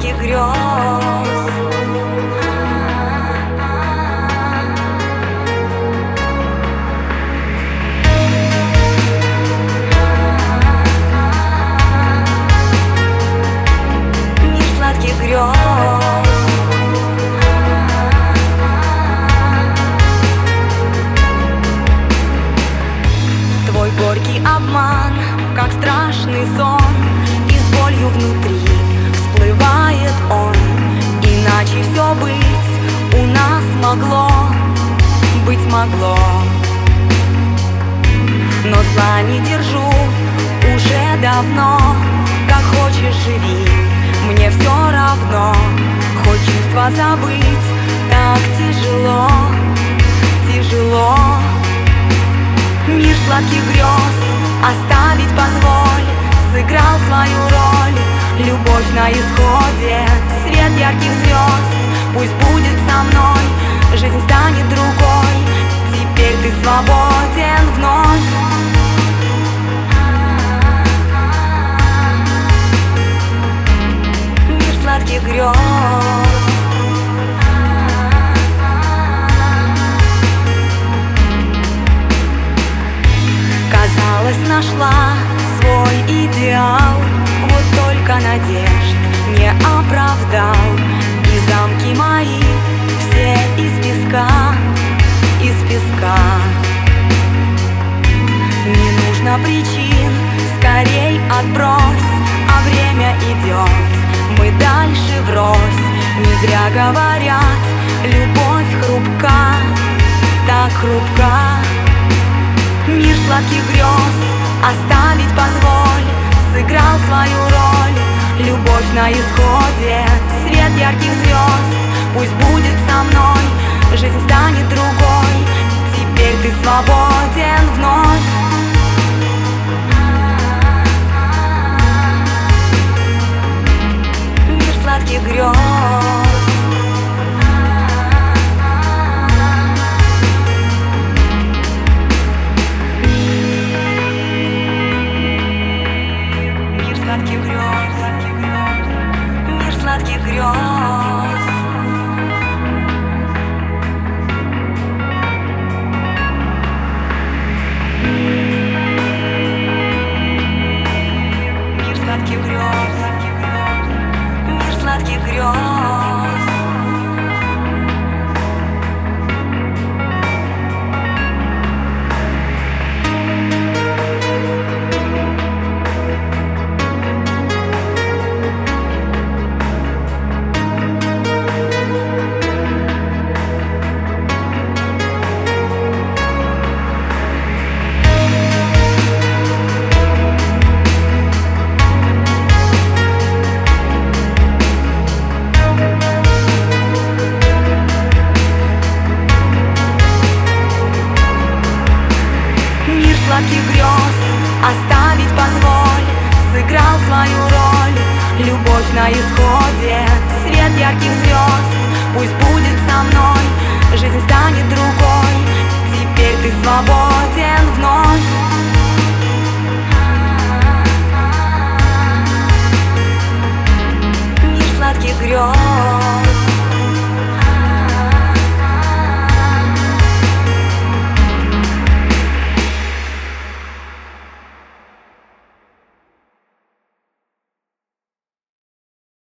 сладких грез. Твой горький обман, как страшный сон И с болью внутри всплывает он. Иначе все быть у нас могло Быть могло. Но зла не держу уже давно. Как хочешь живи, мне все равно. Хоть чувства забыть так тяжело Тяжело. Мир сладких грез оставить позволь Сыграл свою роль Любовь на исходе Свет ярких звезд Пусть будет со мной Жизнь станет другой. Теперь ты свободен вновь. Мир сладких грез Казалось, нашла свой идеал только надежд не оправдал. И замки мои все из песка, из песка. Не нужно причин, скорей отбрось А время идет, мы дальше врозь. Не зря говорят, любовь хрупка, так хрупка. Мир сладких грез оставить позволь на исходе Свет ярких звезд Пусть будет со мной. Жизнь станет другой. Теперь ты свободен вновь. Мир сладких грез. Мир сладких грез сладких грез. Мир сладких грез. Мир сладких грез Сладких грез оставить позволь Сыграл свою роль. Любовь на исходе Свет ярких звезд Пусть будет со мной Жизнь станет другой. Теперь ты свободен вновь. Мир сладких грез